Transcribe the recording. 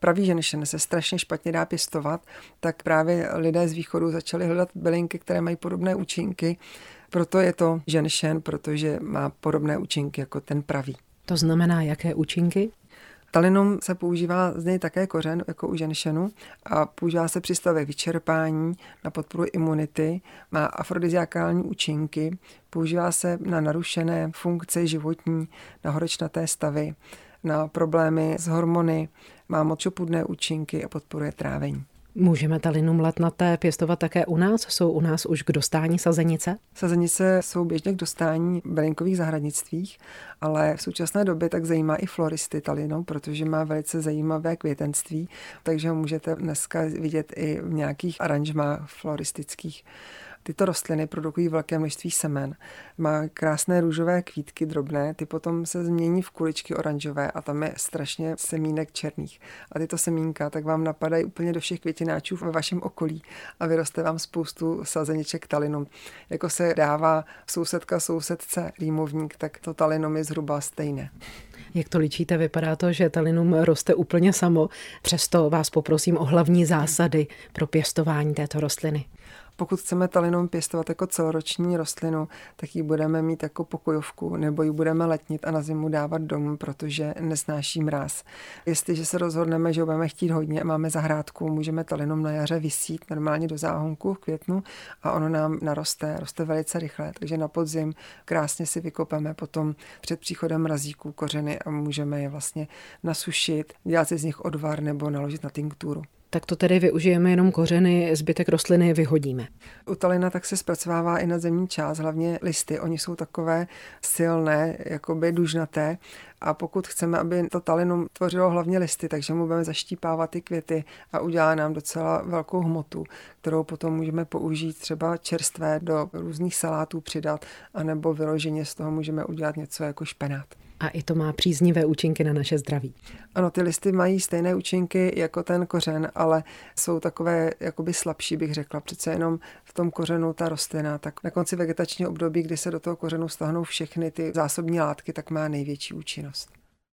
pravý ženšen se strašně špatně dá pěstovat, tak právě lidé z východu začali hledat bylinky, které mají podobné účinky. Proto je to ženšen, protože má podobné účinky jako ten pravý. To znamená, jaké účinky? Talinum se používá z něj také kořen, jako u ženšenu, a používá se při stavech vyčerpání, na podporu imunity, má afrodiziakální účinky, používá se na narušené funkce životní, na horečnaté stavy, na problémy s hormony, má močopudné účinky a podporuje trávení. Můžeme talinum letnaté pěstovat také u nás? Jsou u nás už k dostání sazenice? Sazenice jsou běžně k dostání v bylinkových zahradnictvích, ale v současné době tak zajímá i floristy talinou, protože má velice zajímavé květenství, takže ho můžete dneska vidět i v nějakých aranžmách floristických. Tyto rostliny produkují velké množství semen. Má krásné růžové kvítky drobné, ty potom se změní v kuličky oranžové a tam je strašně semínek černých. A tyto semínka tak vám napadají úplně do všech květináčů ve vašem okolí a vyroste vám spoustu sazeniček talinum. Jako se dává sousedka sousedce rýmovník, tak to talinum je zhruba stejné. Jak to ličíte, vypadá to, že talinum roste úplně samo. Přesto vás poprosím o hlavní zásady pro pěstování této rostliny. Pokud chceme talinum pěstovat jako celoroční rostlinu, tak ji budeme mít jako pokojovku nebo ji budeme letnit a na zimu dávat domů, protože nesnáší mráz. Jestliže se rozhodneme, že budeme chtít hodně a máme zahrádku, můžeme talinum na jaře vysít normálně do záhonku v květnu a ono nám naroste, roste velice rychle, takže na podzim krásně si vykopeme potom před příchodem mrazíků kořeny a můžeme je vlastně nasušit, dělat si z nich odvar nebo naložit na tinkturu tak to tedy využijeme jenom kořeny, zbytek rostliny vyhodíme. U talina tak se zpracovává i nadzemní část, hlavně listy. Oni jsou takové silné, jakoby dužnaté a pokud chceme, aby to talinum tvořilo hlavně listy, takže mu budeme zaštípávat ty květy a udělá nám docela velkou hmotu, kterou potom můžeme použít třeba čerstvé do různých salátů přidat, anebo vyloženě z toho můžeme udělat něco jako špenát. A i to má příznivé účinky na naše zdraví. Ano, ty listy mají stejné účinky jako ten kořen, ale jsou takové jakoby slabší, bych řekla. Přece jenom v tom kořenu ta rostlina, tak na konci vegetačního období, kdy se do toho kořenu stáhnou všechny ty zásobní látky, tak má největší účinnost. podcast.